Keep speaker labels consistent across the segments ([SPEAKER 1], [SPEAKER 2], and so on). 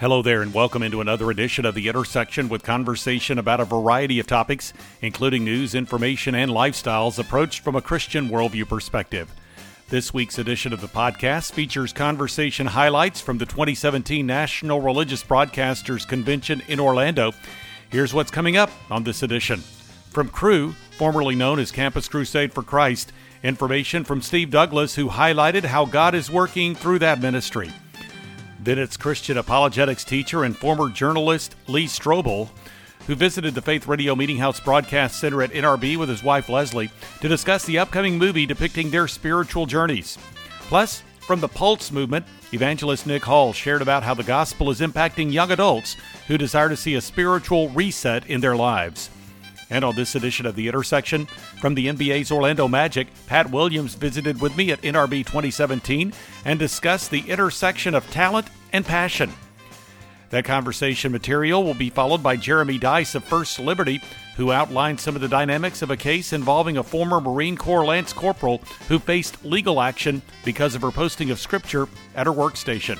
[SPEAKER 1] Hello there, and welcome into another edition of The Intersection with conversation about a variety of topics, including news, information, and lifestyles approached from a Christian worldview perspective. This week's edition of the podcast features conversation highlights from the 2017 National Religious Broadcasters Convention in Orlando. Here's what's coming up on this edition. From Cru, formerly known as Campus Crusade for Christ, information from Steve Douglass, who highlighted how God is working through that ministry. Then it's Christian apologetics teacher and former journalist Lee Strobel, who visited the Faith Radio Meeting House Broadcast Center at NRB with his wife Leslie to discuss the upcoming movie depicting their spiritual journeys. Plus, from the Pulse movement, evangelist Nick Hall shared about how the gospel is impacting young adults who desire to see a spiritual reset in their lives. And on this edition of The Intersection, from the NBA's Orlando Magic, Pat Williams visited with me at NRB 2017 and discussed the intersection of talent and passion. That conversation material will be followed by Jeremy Dys of First Liberty, who outlined some of the dynamics of a case involving a former Marine Corps Lance Corporal who faced legal action because of her posting of scripture at her workstation.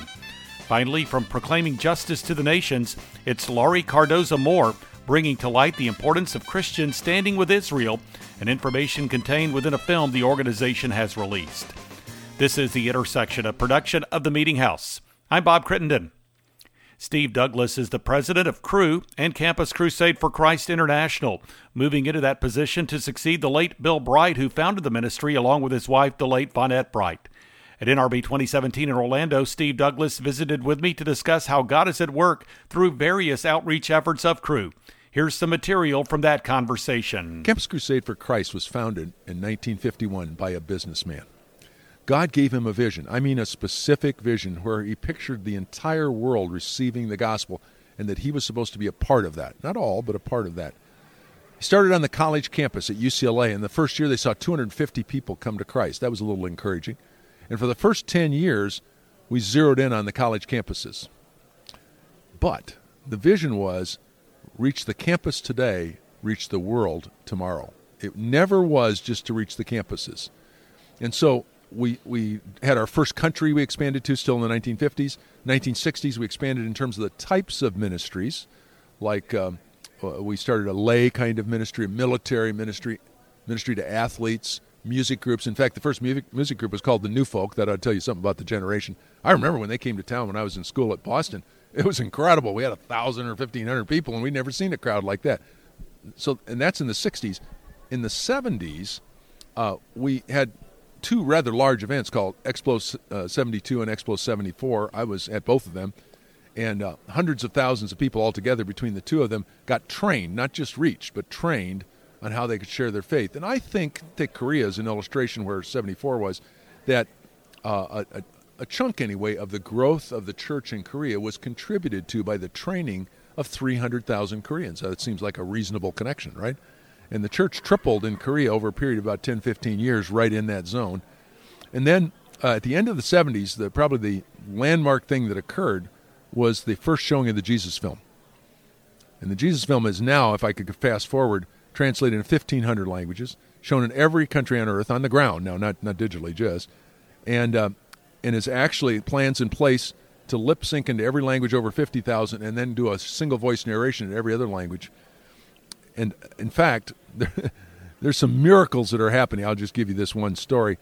[SPEAKER 1] Finally, from Proclaiming Justice to the Nations, it's Laurie Cardoza Moore bringing to light the importance of Christians standing with Israel and information contained within a film the organization has released. This is the intersection of production of the Meeting House. I'm Bob Crittenden. Steve Douglass is the president of Cru and Campus Crusade for Christ International, moving into that position to succeed the late Bill Bright, who founded the ministry along with his wife, the late Vonette Bright. At NRB 2017 in Orlando, Steve Douglass visited with me to discuss how God is at work through various outreach efforts of Cru. Here's some material from that conversation.
[SPEAKER 2] Campus Crusade for Christ was founded in 1951 by a businessman. God gave him a vision. I mean, a specific vision where he pictured the entire world receiving the gospel and that he was supposed to be a part of that. Not all, but a part of that. He started on the college campus at UCLA, and the first year they saw 250 people come to Christ. That was a little encouraging. And for the first 10 years, we zeroed in on the college campuses. But the vision was reach the campus today, reach the world tomorrow. It never was just to reach the campuses. And so we, we had our first country we expanded to still in the 1950s. 1960s, we expanded in terms of the types of ministries, like um, uh, we started a lay kind of ministry, a military ministry, ministry to athletes, music groups. In fact, the first music, music group was called the New Folk. That I'd tell you something about the generation. I remember when they came to town when I was in school at Boston it was incredible. We had a thousand or fifteen hundred people, and we'd never seen a crowd like that. So, and that's in the '60s. In the '70s, uh, we had two rather large events called Explo uh, 72 and Explo 74. I was at both of them, and uh, hundreds of thousands of people altogether between the two of them got trained, not just reached, but trained on how they could share their faith. And I think that Korea is an illustration where 74 was that uh, a, a chunk anyway of the growth of the church in Korea was contributed to by the training of 300,000 Koreans. That seems like a reasonable connection, right? And the church tripled in Korea over a period of about 10, 15 years, right in that zone. And then uh, at the end of the 70s, the, probably the landmark thing that occurred was the first showing of the Jesus film. And the Jesus film is now, if I could fast forward, translated in 1,500 languages, shown in every country on earth on the ground, now, not, not digitally just. And uh, and is actually plans in place to lip sync into every language over 50,000 and then do a single voice narration in every other language. And in fact, there, there's some miracles that are happening. I'll just give you this one story.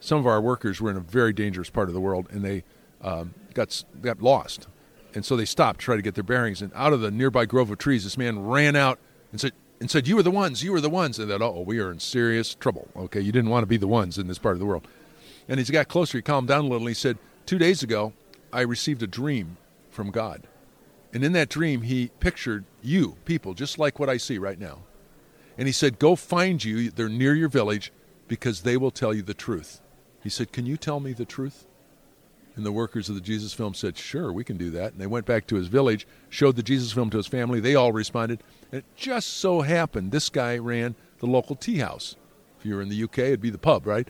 [SPEAKER 2] Some of our workers were in a very dangerous part of the world and they um, got, got lost. And so they stopped to try to get their bearings. And out of the nearby grove of trees, this man ran out and said, and said, You were the ones, you were the ones. And that, oh, we are in serious trouble. Okay, you didn't want to be the ones in this part of the world. And as he got closer, he calmed down a little. And he said, Two days ago, I received a dream from God. And in that dream, he pictured you, people, just like what I see right now. And he said, Go find you. They're near your village because they will tell you the truth. He said, Can you tell me the truth? And the workers of the Jesus film said, Sure, we can do that. And they went back to his village, showed the Jesus film to his family. They all responded. And it just so happened this guy ran the local tea house. If you were in the UK, it'd be the pub, right?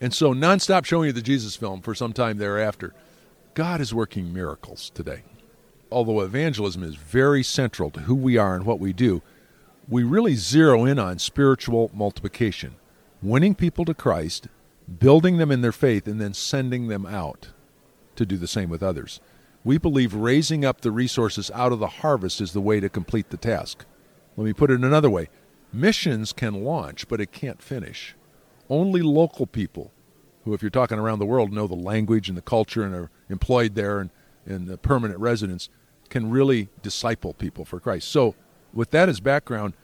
[SPEAKER 2] And so, nonstop showing you the Jesus film for some time thereafter. God is working miracles today. Although evangelism is very central to who we are and what we do, we really zero in on spiritual multiplication, winning people to Christ, building them in their faith, and then sending them out to do the same with others. We believe raising up the resources out of the harvest is the way to complete the task. Let me put it another way missions can launch, but it can't finish. Only local people, who, if you're talking around the world, know the language and the culture and are employed there and, and the permanent residents, can really disciple people for Christ. So, with that as background,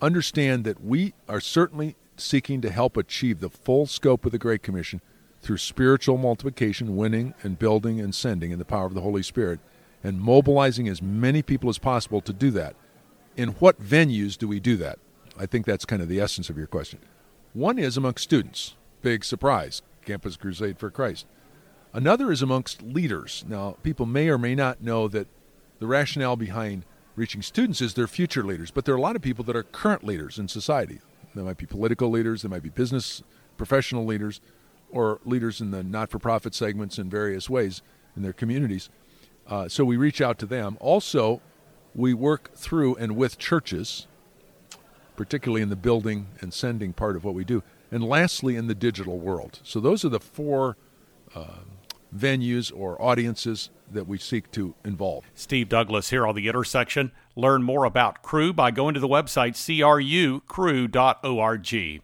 [SPEAKER 2] understand that we are certainly seeking to help achieve the full scope of the Great Commission through spiritual multiplication, winning and building and sending in the power of the Holy Spirit, and mobilizing as many people as possible to do that. In what venues do we do that? I think that's kind of the essence of your question. One is amongst students. Big surprise. Campus Crusade for Christ. Another is amongst leaders. Now, people may or may not know that the rationale behind reaching students is they're future leaders, but there are a lot of people that are current leaders in society. They might be political leaders, they might be business professional leaders, or leaders in the not for profit segments in various ways in their communities. Uh, so we reach out to them. Also, we work through and with churches, particularly in the building and sending part of what we do. And lastly, in the digital world. So those are the four uh, venues or audiences that we seek to involve.
[SPEAKER 1] Steve Douglass here on the intersection. Learn more about Cru by going to the website crucru.org.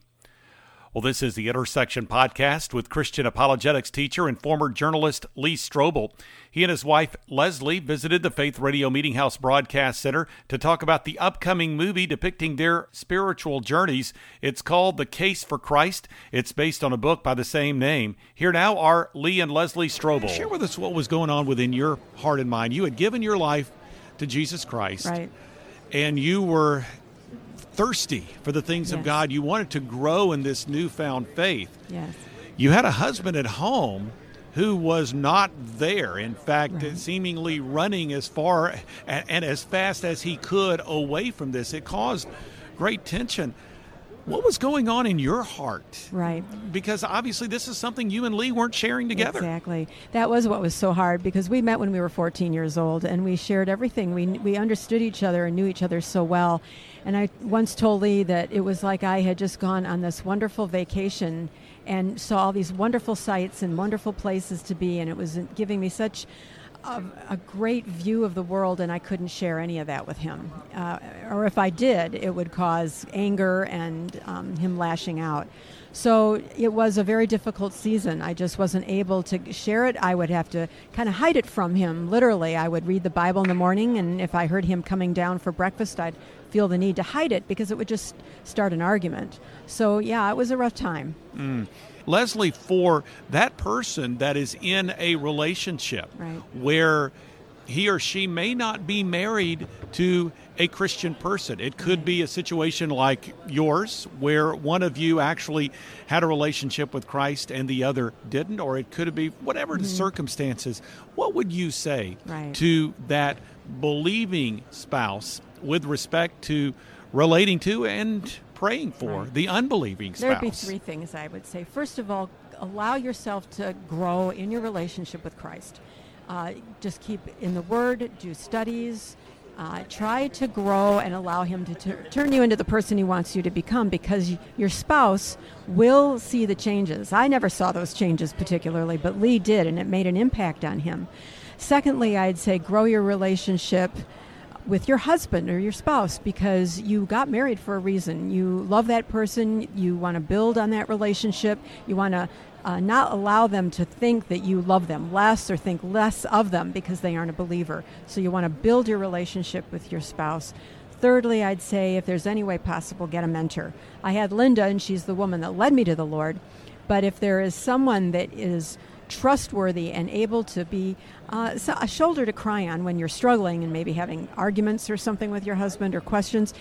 [SPEAKER 1] Well, this is the Intersection Podcast with Christian apologetics teacher and former journalist Lee Strobel. He and his wife Leslie visited the Faith Radio Meeting House Broadcast Center to talk about the upcoming movie depicting their spiritual journeys. It's called The Case for Christ. It's based on a book by the same name. Here now are Lee and Leslie Strobel. Share with us what was going on within your heart and mind. You had given your life to Jesus Christ.
[SPEAKER 3] Right.
[SPEAKER 1] And you were thirsty for the things
[SPEAKER 3] yes.
[SPEAKER 1] of God. You wanted to grow in this newfound faith.
[SPEAKER 3] Yes.
[SPEAKER 1] You had a husband at home who was not there. In fact, right. seemingly running as far and, and, as fast as he could away from this. It caused great tension. What was going on in your heart?
[SPEAKER 3] Right.
[SPEAKER 1] Because obviously, this is something you and Lee weren't sharing together.
[SPEAKER 3] Exactly. That was what was so hard because we met when we were 14 years old and we shared everything. We, we understood each other and knew each other so well. And I once told Lee that it was like I had just gone on this wonderful vacation and saw all these wonderful sights and wonderful places to be, and it was giving me such a, a great view of the world, and I couldn't share any of that with him. Uh, or if I did, it would cause anger and um, him lashing out. So it was a very difficult season. I just wasn't able to share it. I would have to kind of hide it from him. Literally, I would read the Bible in the morning, and if I heard him coming down for breakfast, I'd feel the need to hide it because it would just start an argument. So, yeah, it was a rough time.
[SPEAKER 1] Mm. Leslie, for that person that is in a relationship
[SPEAKER 3] right.
[SPEAKER 1] where he or she may not be married to a Christian person. It could be a situation like yours, where one of you actually had a relationship with Christ and the other didn't, or it could be whatever mm-hmm. the circumstances. What would you say
[SPEAKER 3] right.
[SPEAKER 1] to that believing spouse with respect to relating to and praying for
[SPEAKER 3] right.
[SPEAKER 1] the unbelieving spouse?
[SPEAKER 3] There'd be three things I would say. First of all, allow yourself to grow in your relationship with Christ. Uh, just keep in the Word, do studies, uh, try to grow and allow Him to t- turn you into the person He wants you to become because y- your spouse will see the changes. I never saw those changes particularly, but Lee did, and it made an impact on him. Secondly, I'd say grow your relationship with your husband or your spouse because you got married for a reason. You love that person, you want to build on that relationship, you want to uh, not allow them to think that you love them less or think less of them because they aren't a believer. So you want to build your relationship with your spouse. Thirdly, I'd say if there's any way possible, get a mentor. I had Linda, and she's the woman that led me to the Lord. But if there is someone that is trustworthy and able to be uh, a shoulder to cry on when you're struggling and maybe having arguments or something with your husband or questions.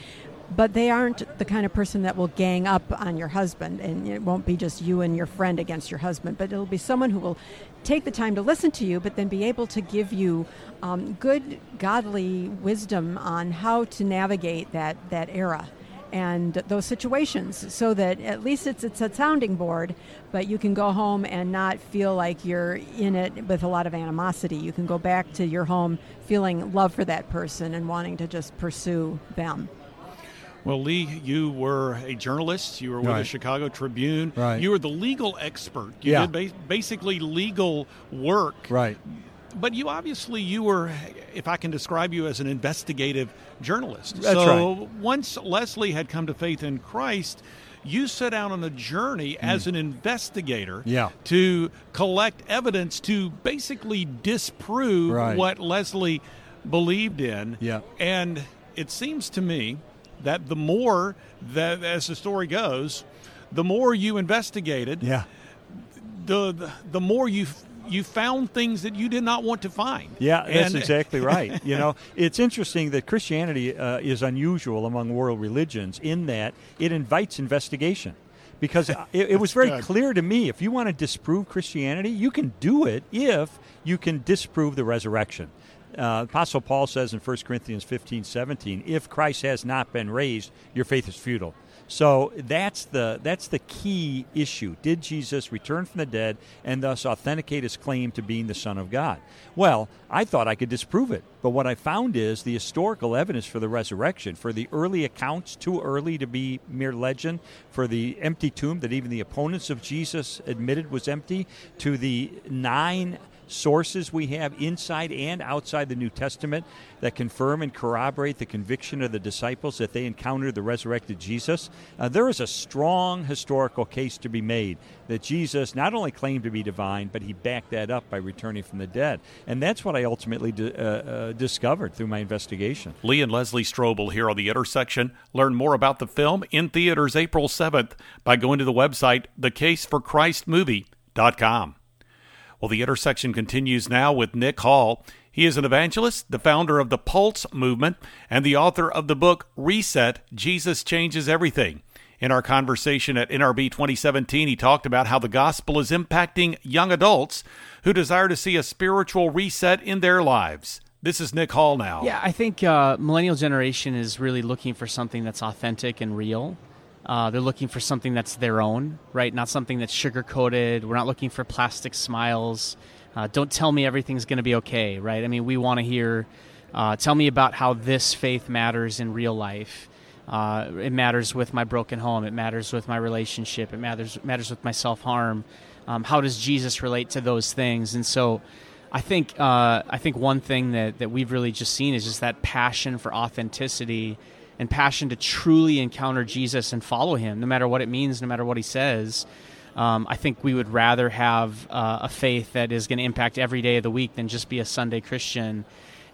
[SPEAKER 3] But they aren't the kind of person that will gang up on your husband, and it won't be just you and your friend against your husband, but it'll be someone who will take the time to listen to you, but then be able to give you um, good, godly wisdom on how to navigate that, that era and those situations so that at least it's, it's a sounding board but you can go home and not feel like you're in it with a lot of animosity you can go back to your home feeling love for that person and wanting to just pursue them
[SPEAKER 1] well, Lee, you were a journalist. You were with
[SPEAKER 2] right.
[SPEAKER 1] the Chicago Tribune.
[SPEAKER 2] Right.
[SPEAKER 1] You were the legal expert. You
[SPEAKER 2] yeah.
[SPEAKER 1] did ba- basically legal work.
[SPEAKER 2] Right.
[SPEAKER 1] But you obviously you were, if I can describe you as an investigative journalist.
[SPEAKER 4] That's
[SPEAKER 1] so
[SPEAKER 4] right.
[SPEAKER 1] once Leslie had come to faith in Christ, you set out on a journey hmm. as an investigator.
[SPEAKER 4] Yeah.
[SPEAKER 1] to collect evidence to basically disprove
[SPEAKER 4] Right.
[SPEAKER 1] what Leslie believed in.
[SPEAKER 4] Yeah.
[SPEAKER 1] And it seems to me that the more that, as the story goes, the more you investigated,
[SPEAKER 4] Yeah.
[SPEAKER 1] the, the the more you you found things that you did not want to find.
[SPEAKER 4] Yeah, that's
[SPEAKER 1] And-
[SPEAKER 4] exactly right. You know, it's interesting that Christianity uh, is unusual among world religions in that it invites investigation. Because it, it was very
[SPEAKER 1] good.
[SPEAKER 4] clear to me if you want to disprove Christianity, you can do it if you can disprove the resurrection. Uh, Apostle Paul says in 1 Corinthians 15 17, if Christ has not been raised, your faith is futile. So that's the that's the key issue. Did Jesus return from the dead and thus authenticate his claim to being the Son of God? Well, I thought I could disprove it, but what I found is the historical evidence for the resurrection, for the early accounts, too early to be mere legend, for the empty tomb that even the opponents of Jesus admitted was empty, to the nine sources we have inside and outside the New Testament that confirm and corroborate the conviction of the disciples that they encountered the resurrected Jesus. Uh, there is a strong historical case to be made that Jesus not only claimed to be divine, but he backed that up by returning from the dead. And that's what I ultimately di- uh, uh, discovered through my investigation.
[SPEAKER 1] Lee and Leslie Strobel here on the intersection. Learn more about the film in theaters April 7th by going to the website thecaseforchristmovie.com. Well, the intersection continues now with Nick Hall. He is an evangelist, the founder of the Pulse movement, and the author of the book Reset Jesus Changes Everything. In our conversation at NRB 2017, he talked about how the gospel is impacting young adults who desire to see a spiritual reset in their lives. This is Nick Hall now.
[SPEAKER 5] Yeah, I think uh, millennial generation is really looking for something that's authentic and real. Uh, they're looking for something that's their own, right? Not something that's sugar coated. We're not looking for plastic smiles. Uh, don't tell me everything's going to be okay, right? I mean, we want to hear. Uh, tell me about how this faith matters in real life. Uh, it matters with my broken home. It matters with my relationship. It matters matters with my self harm. Um, how does Jesus relate to those things? And so, I think uh, I think one thing that, that we've really just seen is just that passion for authenticity and passion to truly encounter Jesus and follow Him, no matter what it means, no matter what He says. Um, I think we would rather have uh, a faith that is going to impact every day of the week than just be a Sunday Christian.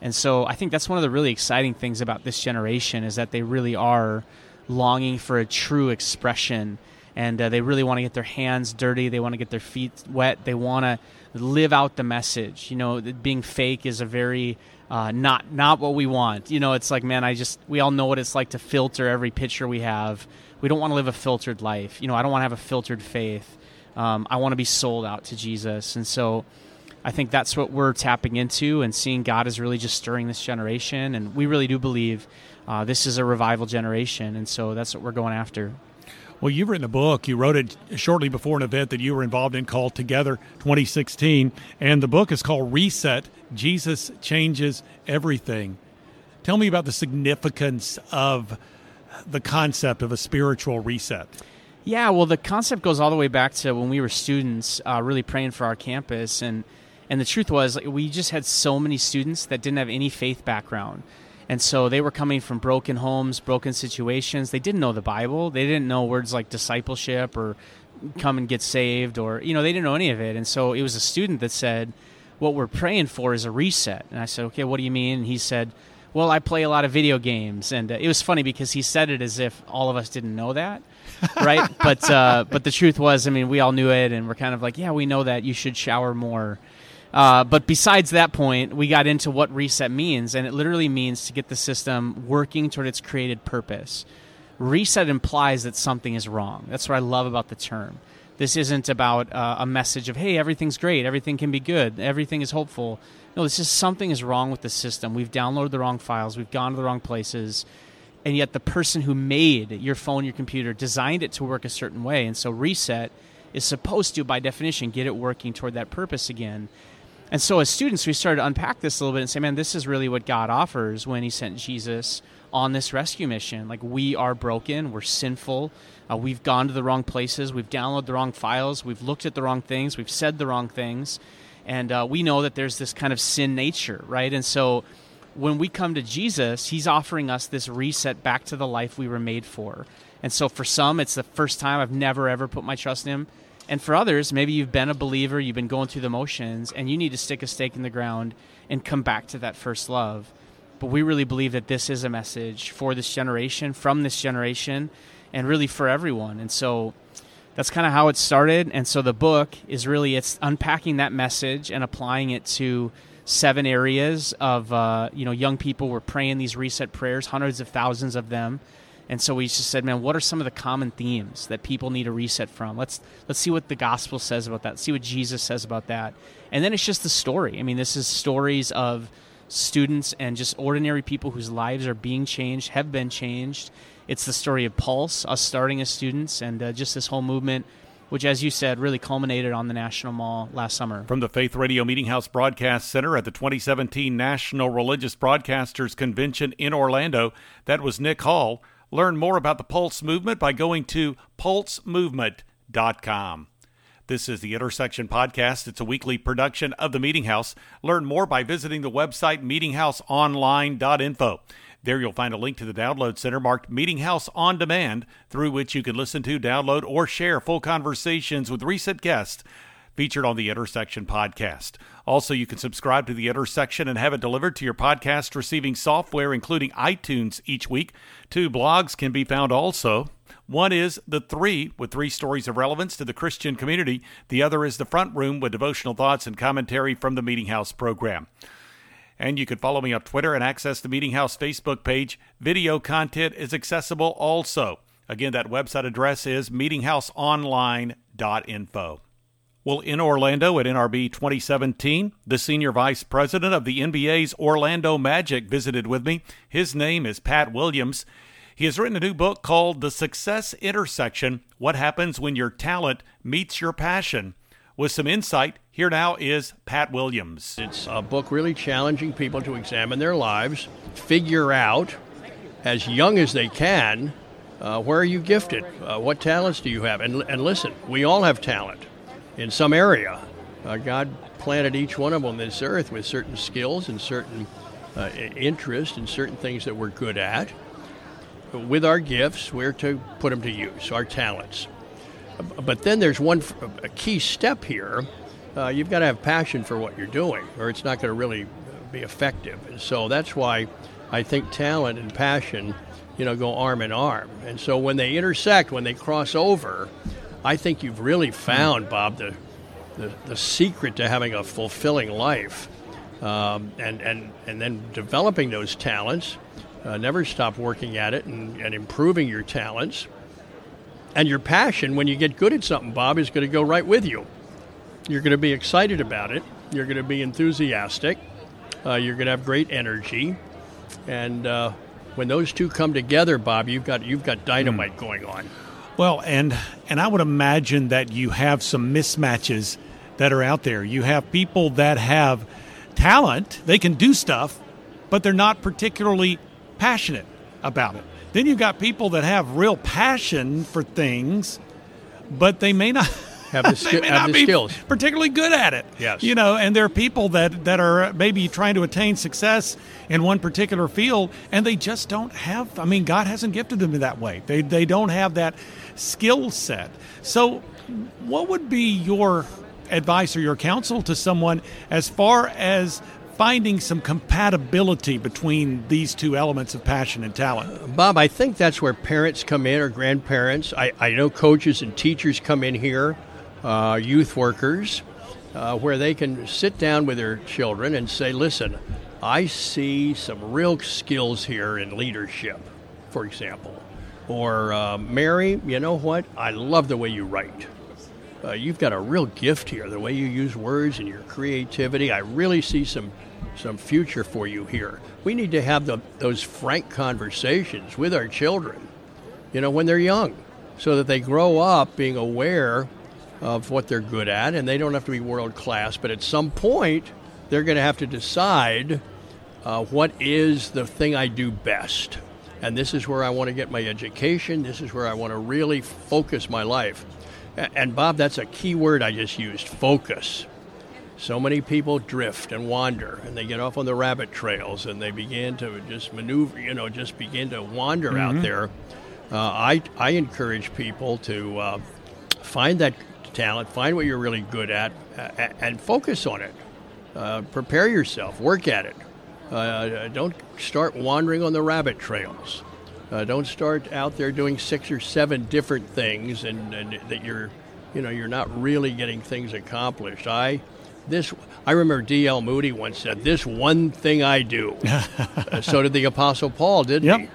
[SPEAKER 5] And so I think that's one of the really exciting things about this generation is that they really are longing for a true expression and uh, they really want to get their hands dirty. They want to get their feet wet. They want to live out the message. You know, being fake is a very uh, not not what we want. You know, it's like man, I just we all know what it's like to filter every picture we have. We don't want to live a filtered life. You know, I don't want to have a filtered faith. Um, I want to be sold out to Jesus, and so I think that's what we're tapping into and seeing God is really just stirring this generation, and we really do believe uh, this is a revival generation, and so that's what we're going after.
[SPEAKER 1] Well, you've written a book. You wrote it shortly before an event that you were involved in called Together 2016. And the book is called Reset Jesus Changes Everything. Tell me about the significance of the concept of a spiritual reset.
[SPEAKER 5] Yeah, well, the concept goes all the way back to when we were students, uh, really praying for our campus, and and the truth was, like, we just had so many students that didn't have any faith background, and so they were coming from broken homes, broken situations. They didn't know the Bible. They didn't know words like discipleship or come and get saved, or you know, they didn't know any of it. And so it was a student that said, "What we're praying for is a reset." And I said, "Okay, what do you mean?" And he said. Well, I play a lot of video games, and uh, it was funny because he said it as if all of us didn't know that, right? but uh, but the truth was, I mean, we all knew it, and we're kind of like, yeah, we know that you should shower more. Uh, but besides that point, we got into what reset means, and it literally means to get the system working toward its created purpose. Reset implies that something is wrong. That's what I love about the term. This isn't about uh, a message of, hey, everything's great, everything can be good, everything is hopeful. No, this is something is wrong with the system. We've downloaded the wrong files, we've gone to the wrong places, and yet the person who made your phone, your computer, designed it to work a certain way. And so reset is supposed to, by definition, get it working toward that purpose again. And so, as students, we started to unpack this a little bit and say, man, this is really what God offers when He sent Jesus on this rescue mission. Like, we are broken, we're sinful, uh, we've gone to the wrong places, we've downloaded the wrong files, we've looked at the wrong things, we've said the wrong things. And uh, we know that there's this kind of sin nature, right? And so when we come to Jesus, He's offering us this reset back to the life we were made for. And so for some, it's the first time I've never ever put my trust in Him. And for others, maybe you've been a believer, you've been going through the motions, and you need to stick a stake in the ground and come back to that first love. But we really believe that this is a message for this generation, from this generation, and really for everyone. And so that's kind of how it started. And so the book is really it's unpacking that message and applying it to seven areas of uh, you know young people were praying these reset prayers, hundreds of thousands of them. And so we just said, man, what are some of the common themes that people need a reset from? Let's let's see what the gospel says about that. See what Jesus says about that. And then it's just the story. I mean, this is stories of students and just ordinary people whose lives are being changed, have been changed. It's the story of Pulse, us starting as students, and uh, just this whole movement which, as you said, really culminated on the National Mall last summer.
[SPEAKER 1] From the Faith Radio Meeting House Broadcast Center at the 2017 National Religious Broadcasters Convention in Orlando, that was Nick Hall. Learn more about the Pulse movement by going to pulsemovement.com. This is the Intersection Podcast. It's a weekly production of the Meeting House. Learn more by visiting the website meetinghouseonline.info. There you'll find a link to the download center marked Meeting House on Demand, through which you can listen to, download, or share full conversations with recent guests featured on the Intersection podcast. Also, you can subscribe to the Intersection and have it delivered to your podcast receiving software, including iTunes, each week. Two blogs can be found also. One is The Three, with three stories of relevance to the Christian community. The other is The Front Room, with devotional thoughts and commentary from the Meeting House program. And you can follow me on Twitter and access the Meeting House Facebook page. Video content is accessible also. Again, that website address is meetinghouseonline.info. Well, in Orlando at NRB 2017, the senior vice president of the NBA's Orlando Magic visited with me. His name is Pat Williams. He has written a new book called The Success Intersection What Happens When Your Talent Meets Your Passion. With some insight, here now is Pat Williams.
[SPEAKER 6] It's a book really challenging people to examine their lives, figure out as young as they can uh, where are you gifted? Uh, what talents do you have? And, and listen, we all have talent in some area. Uh, God planted each one of them on this earth with certain skills and certain uh, interests and certain things that we're good at. With our gifts, we're to put them to use, our talents. But then there's one a key step here. Uh, you've got to have passion for what you're doing, or it's not going to really be effective. And so that's why I think talent and passion, you know, go arm in arm. And so when they intersect, when they cross over, I think you've really found, Bob, the the, the secret to having a fulfilling life. Um, and, and, and then developing those talents. Uh, never stop working at it and, and improving your talents. And your passion, when you get good at something, Bob, is going to go right with you. You're going to be excited about it. You're going to be enthusiastic. Uh, you're going to have great energy. And uh, when those two come together, Bob, you've got you've got dynamite mm. going on.
[SPEAKER 1] Well, and and I would imagine that you have some mismatches that are out there. You have people that have talent, they can do stuff, but they're not particularly passionate about it. Then you've got people that have real passion for things, but they may not
[SPEAKER 6] have the, ski- have the skills,
[SPEAKER 1] particularly good at it.
[SPEAKER 6] Yes,
[SPEAKER 1] you know, and there are people that that are maybe trying to attain success in one particular field, and they just don't have. I mean, God hasn't gifted them in that way. They they don't have that skill set. So, what would be your advice or your counsel to someone as far as finding some compatibility between these two elements of passion and talent?
[SPEAKER 6] Bob, I think that's where parents come in or grandparents. I, I know coaches and teachers come in here, uh, youth workers, uh, where they can sit down with their children and say, listen, I see some real skills here in leadership, for example. Or, uh, Mary, you know what? I love the way you write. Uh, you've got a real gift here. The way you use words and your creativity, I really see some some future for you here. We need to have the, those frank conversations with our children, you know, when they're young, so that they grow up being aware of what they're good at, and they don't have to be world class. But at some point, they're going to have to decide uh, what is the thing I do best. And this is where I want to get my education. This is where I want to really focus my life. And Bob, that's a key word I just used focus. so many people drift and wander and they get off on the rabbit trails and they begin to just maneuver, you know, just begin to wander mm-hmm. out there. Uh, I, I encourage people to uh, find that talent, find what you're really good at, uh, and focus on it. Uh, prepare yourself, work at it. Uh, don't start wandering on the rabbit trails. Uh, don't start out there doing six or seven different things and, and that you're, you know, you're not really getting things accomplished. I this I remember D.L. Moody once said, "This one thing I do." uh, so did the Apostle Paul, didn't
[SPEAKER 1] yep.
[SPEAKER 6] he?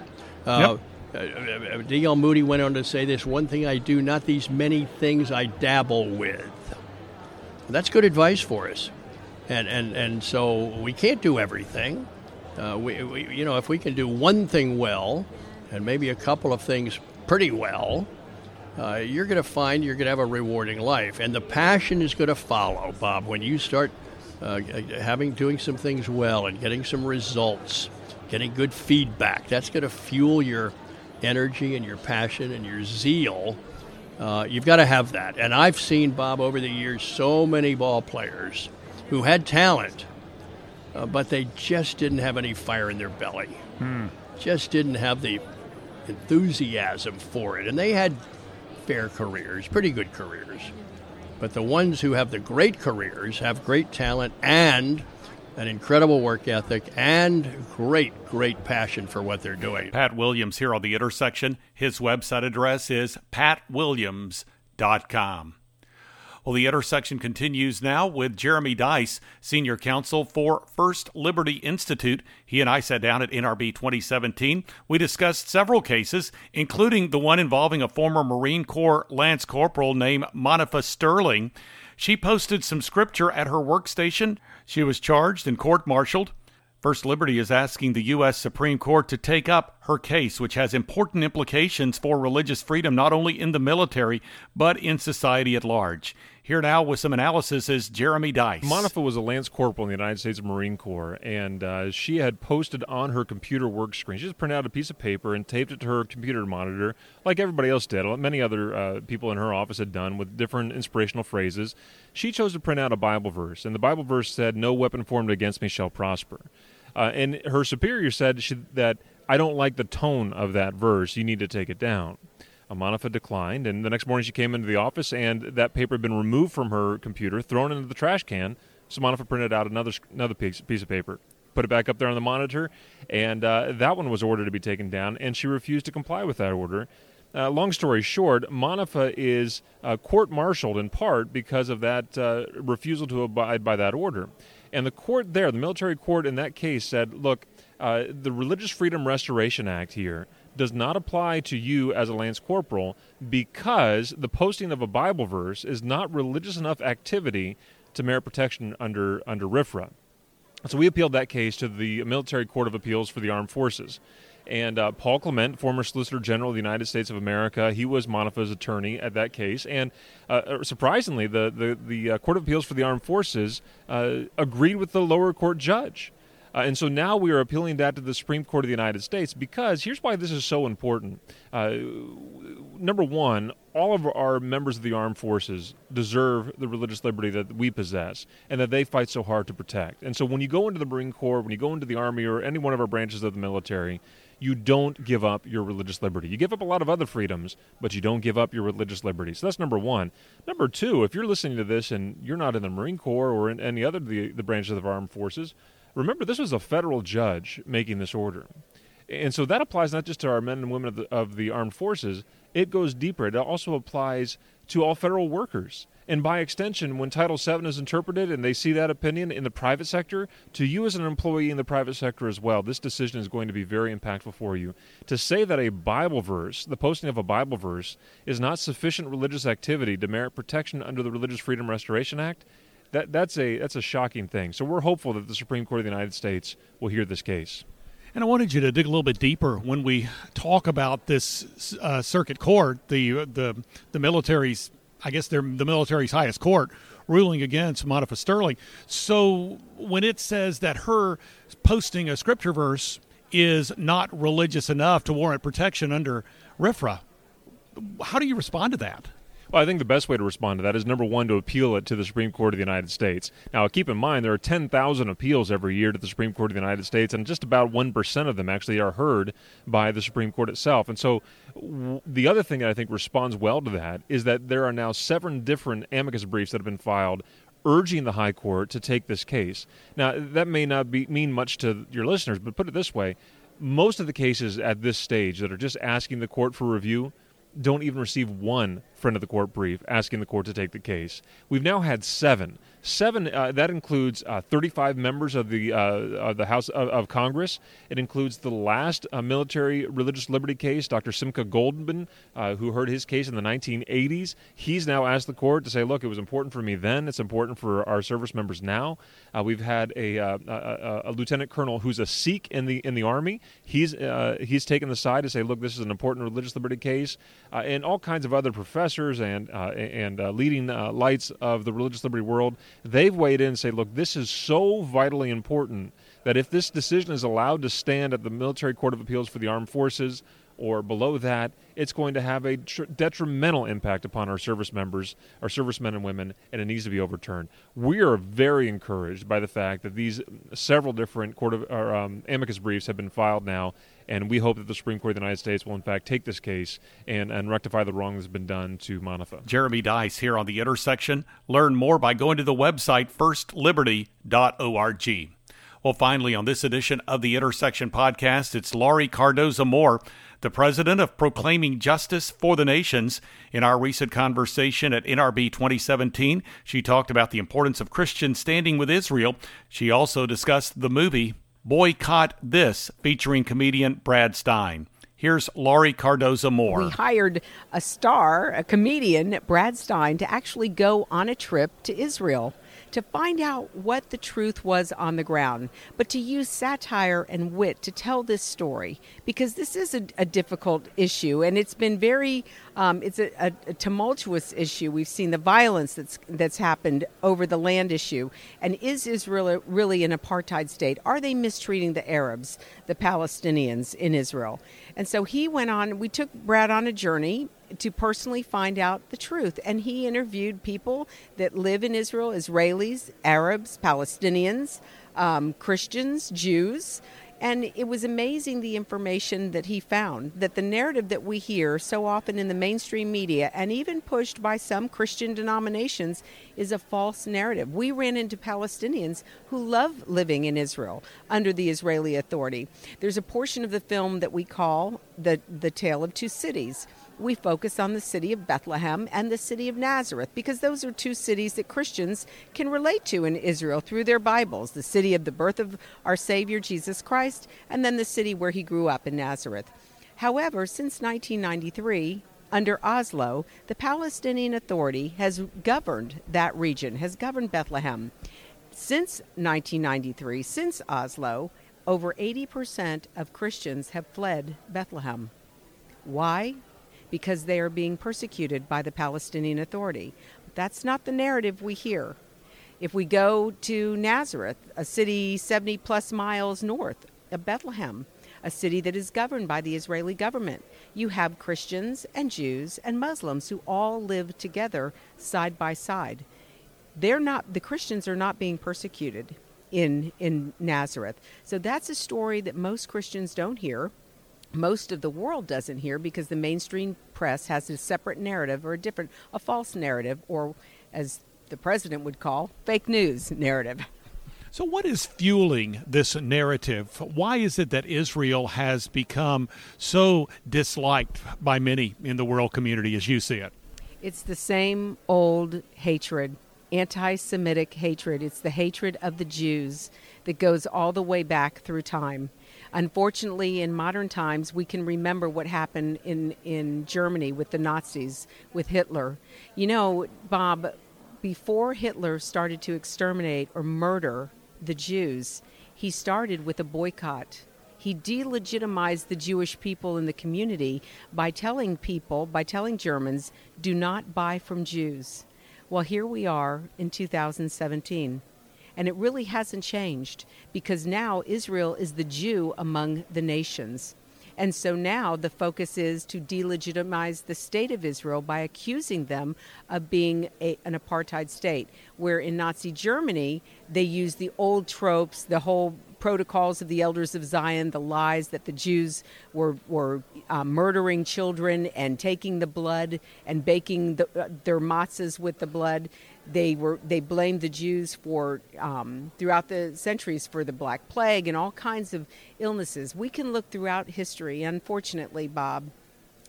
[SPEAKER 1] Uh, yep.
[SPEAKER 6] Uh, D.L. Moody went on to say, "This one thing I do, not these many things I dabble with." That's good advice for us, and and and so we can't do everything. Uh, we, we, you know, if we can do one thing well, and maybe a couple of things pretty well, uh, you're going to find you're going to have a rewarding life. And the passion is going to follow, Bob, when you start uh, having doing some things well and getting some results, getting good feedback. That's going to fuel your energy and your passion and your zeal. Uh, you've got to have that. And I've seen, Bob, over the years, so many ball players who had talent, uh, but they just didn't have any fire in their belly.
[SPEAKER 1] Hmm.
[SPEAKER 6] Just didn't have the enthusiasm for it. And they had fair careers, pretty good careers. But the ones who have the great careers have great talent and an incredible work ethic and great, great passion for what they're doing.
[SPEAKER 1] Pat Williams here on The Intersection. His website address is patwilliams.com. Well, the intersection continues now with Jeremy Dys, Senior Counsel for First Liberty Institute. He and I sat down at NRB 2017. We discussed several cases, including the one involving a former Marine Corps Lance Corporal named Monifa Sterling. She posted some scripture at her workstation. She was charged and court martialed. First Liberty is asking the U.S. Supreme Court to take up her case, which has important implications for religious freedom not only in the military, but in society at large. Here now with some analysis is Jeremy Dys.
[SPEAKER 7] Monifa was a Lance Corporal in the United States Marine Corps, and uh, she had posted on her computer work screen. She just printed out a piece of paper and taped it to her computer monitor, like everybody else did. Many other uh, people in her office had done with different inspirational phrases. She chose to print out a Bible verse, and the Bible verse said, "No weapon formed against me shall prosper." Uh, and her superior said she, that I don't like the tone of that verse. You need to take it down. Amanafa declined, and the next morning she came into the office, and that paper had been removed from her computer, thrown into the trash can. So Amanafa printed out another another piece, piece of paper, put it back up there on the monitor, and uh, that one was ordered to be taken down, and she refused to comply with that order. Uh, long story short, Monifa is uh, court-martialed in part because of that uh, refusal to abide by that order. And the court there, the military court in that case, said, look, uh, the Religious Freedom Restoration Act here does not apply to you as a Lance Corporal because the posting of a Bible verse is not religious enough activity to merit protection under, under RFRA. So we appealed that case to the Military Court of Appeals for the Armed Forces. And uh, Paul Clement, former Solicitor General of the United States of America, he was Monifa's attorney at that case. And uh, uh surprisingly, the, the, the uh, Court of Appeals for the Armed Forces uh, agreed with the lower court judge. Uh, and so now we are appealing that to the Supreme Court of the United States because here's why this is so important. Uh, number one, all of our members of the armed forces deserve the religious liberty that we possess and that they fight so hard to protect. And so when you go into the Marine Corps, when you go into the Army or any one of our branches of the military, you don't give up your religious liberty. You give up a lot of other freedoms, but you don't give up your religious liberty. So that's number one. Number two, if you're listening to this and you're not in the Marine Corps or in any other the, the branches of the armed forces, Remember, this was a federal judge making this order. And so that applies not just to our men and women of the, of the armed forces, it goes deeper. It also applies to all federal workers. And by extension, when Title VII is interpreted and they see that opinion in the private sector, to you as an employee in the private sector as well, this decision is going to be very impactful for you. To say that a Bible verse, the posting of a Bible verse, is not sufficient religious activity to merit protection under the Religious Freedom Restoration Act that that's a that's a shocking thing. So we're hopeful that the Supreme Court of the United States will hear this case.
[SPEAKER 1] And I wanted you to dig a little bit deeper when we talk about this uh, circuit court, the the the military's, I guess they're the military's highest court, ruling against Monifa Sterling. So when it says that her posting a scripture verse is not religious enough to warrant protection under RFRA, how do you respond to that?
[SPEAKER 7] Well, I think the best way to respond to that is number one, to appeal it to the Supreme Court of the United States. Now, keep in mind, there are 10,000 appeals every year to the Supreme Court of the United States, and just about 1% of them actually are heard by the Supreme Court itself. And so, w- the other thing that I think responds well to that is that there are now seven different amicus briefs that have been filed urging the High Court to take this case. Now, that may not be, mean much to your listeners, but put it this way most of the cases at this stage that are just asking the court for review don't even receive one friend of the court brief asking the court to take the case. We've now had seven. Seven, uh, that includes uh, 35 members of the, uh, of the House of, of, Congress. It includes the last uh, military religious liberty case, Dr. Simcha Goldman, uh, who heard his case in the 1980s. He's now asked the court to say, look, it was important for me then, it's important for our service members now. Uh, we've had a, a, a, lieutenant colonel who's a Sikh in the, in the Army. He's, he's taken the side to say, look, this is an important religious liberty case. and all kinds of other professors and, uh, and uh, leading uh, lights of the religious liberty world they've weighed in and say, look, this is so vitally important that if this decision is allowed to stand at the Military Court of Appeals for the Armed Forces or below that, it's going to have a tr- detrimental impact upon our service members, our servicemen and women, and it needs to be overturned. We are very encouraged by the fact that these several different court of, or, um, amicus briefs have been filed now, and we hope that the Supreme Court of the United States will, in fact, take this case and, and rectify the wrong that's been done to Monifa.
[SPEAKER 1] Jeremy Dys here on The Intersection. Learn more by going to the website firstliberty.org. Well, finally, on this edition of the Intersection podcast, it's Laurie Cardoza Moore the president of Proclaiming Justice for the Nations. In our recent conversation at NRB 2017, she talked about the importance of Christians standing with Israel. She also discussed the movie Boycott This, featuring comedian Brad Stein. Here's Laurie Cardoza Moore.
[SPEAKER 8] We hired a star, a comedian, Brad Stein, to actually go on a trip to Israel to find out what the truth was on the ground, but to use satire and wit to tell this story because this is a, a difficult issue and it's been very um, it's a, a, a, tumultuous issue. We've seen the violence that's that's happened over the land issue. And is Israel really an apartheid state? Are they mistreating the Arabs, the Palestinians in Israel? And so he went on. We took Brad on a journey to personally find out the truth. And he interviewed people that live in Israel Israelis, Arabs, Palestinians, um, Christians, Jews. And it was amazing the information that he found that the narrative that we hear so often in the mainstream media and even pushed by some Christian denominations is a false narrative. We ran into Palestinians who love living in Israel under the Israeli authority. There's a portion of the film that we call the, the Tale of Two Cities we focus on the city of Bethlehem and the city of Nazareth because those are two cities that Christians can relate to in Israel through their Bibles the city of the birth of our Savior Jesus Christ, and then the city where he grew up in Nazareth. However, since 1993, under Oslo, the Palestinian Authority has governed that region, has governed Bethlehem. Since 1993, since Oslo, over 80% of Christians have fled Bethlehem. Why? Because they are being persecuted by the Palestinian Authority. But that's not the narrative we hear. If we go to Nazareth, a city 70 plus miles north of Bethlehem, a city that is governed by the Israeli government, you have Christians and Jews and Muslims who all live together side by side. They're not the Christians are not being persecuted in in Nazareth. So that's a story that most Christians don't hear most of the world doesn't hear because the mainstream press has a separate narrative or a different, a false narrative, or as the president would call, fake news narrative.
[SPEAKER 1] So, what is fueling this narrative? Why is it that Israel has become so disliked by many in the world community as you see it?
[SPEAKER 8] It's the same old hatred, anti Semitic hatred. It's the hatred of the Jews that goes all the way back through time. Unfortunately, in modern times, we can remember what happened in, in Germany with the Nazis, with Hitler. You know, Bob, before Hitler started to exterminate or murder the Jews, he started with a boycott. He delegitimized the Jewish people in the community by telling people, by telling Germans, do not buy from Jews. Well, here we are in 2017. And it really hasn't changed because now Israel is the Jew among the nations. And so now the focus is to delegitimize the state of Israel by accusing them of being a, an apartheid state. Where in Nazi Germany, they used the old tropes, the whole protocols of the elders of Zion, the lies that the Jews were were uh, murdering children and taking the blood and baking the, uh, their matzahs with the blood. They were they blamed the Jews for um, throughout the centuries for the Black Plague and all kinds of illnesses. We can look throughout history. Unfortunately, Bob,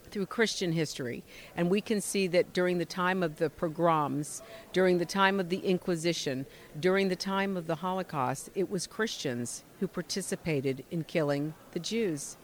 [SPEAKER 8] through Christian history, and we can see that during the time of the pogroms, during the time of the Inquisition, during the time of the Holocaust, it was Christians who participated in killing the Jews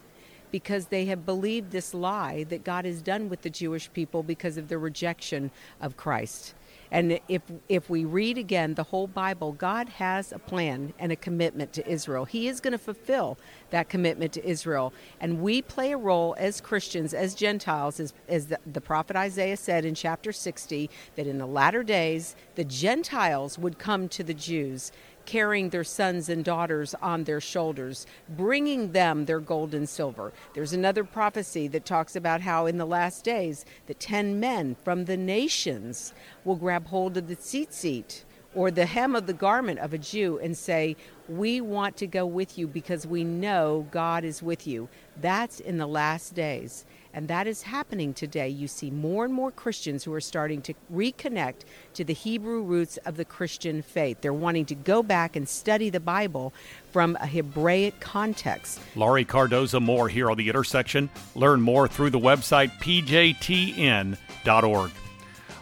[SPEAKER 8] because they have believed this lie that God is done with the Jewish people because of their rejection of Christ. And if if we read again the whole Bible, God has a plan and a commitment to Israel. He is going to fulfill that commitment to Israel, and we play a role as Christians, as Gentiles, as, as the, the prophet Isaiah said in chapter 60, that in the latter days the Gentiles would come to the Jews carrying their sons and daughters on their shoulders, bringing them their gold and silver. There's another prophecy that talks about how in the last days the ten men from the nations will grab hold of the tzitzit or the hem of the garment of a Jew and say, We want to go with you because we know God is with you. That's in the last days. And that is happening today. You see more and more Christians who are starting to reconnect to the Hebrew roots of the Christian faith. They're wanting to go back and study the Bible from a Hebraic context.
[SPEAKER 1] Laurie Cardoza Moore here on The Intersection. Learn more through the website pjtn.org.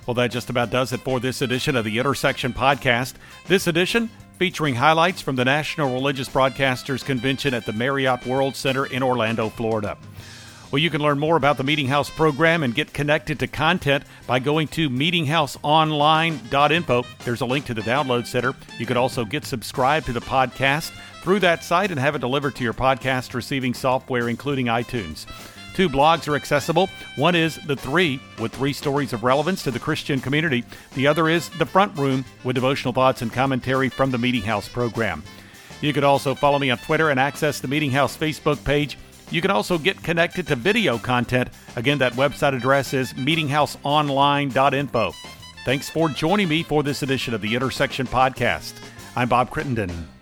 [SPEAKER 1] Well, that just about does it for this edition of the Intersection Podcast. This edition featuring highlights from the National Religious Broadcasters Convention at the Marriott World Center in Orlando, Florida. Well, you can learn more about the Meeting House program and get connected to content by going to meetinghouseonline.info. There's a link to the download center. You could also get subscribed to the podcast through that site and have it delivered to your podcast receiving software, including iTunes. Two blogs are accessible. One is The Three, with three stories of relevance to the Christian community. The other is The Front Room, with devotional thoughts and commentary from the Meeting House program. You could also follow me on Twitter and access the Meeting House Facebook page you can also get connected to video content. Again, that website address is meetinghouseonline.info. Thanks for joining me for this edition of the Intersection Podcast. I'm Bob Crittenden.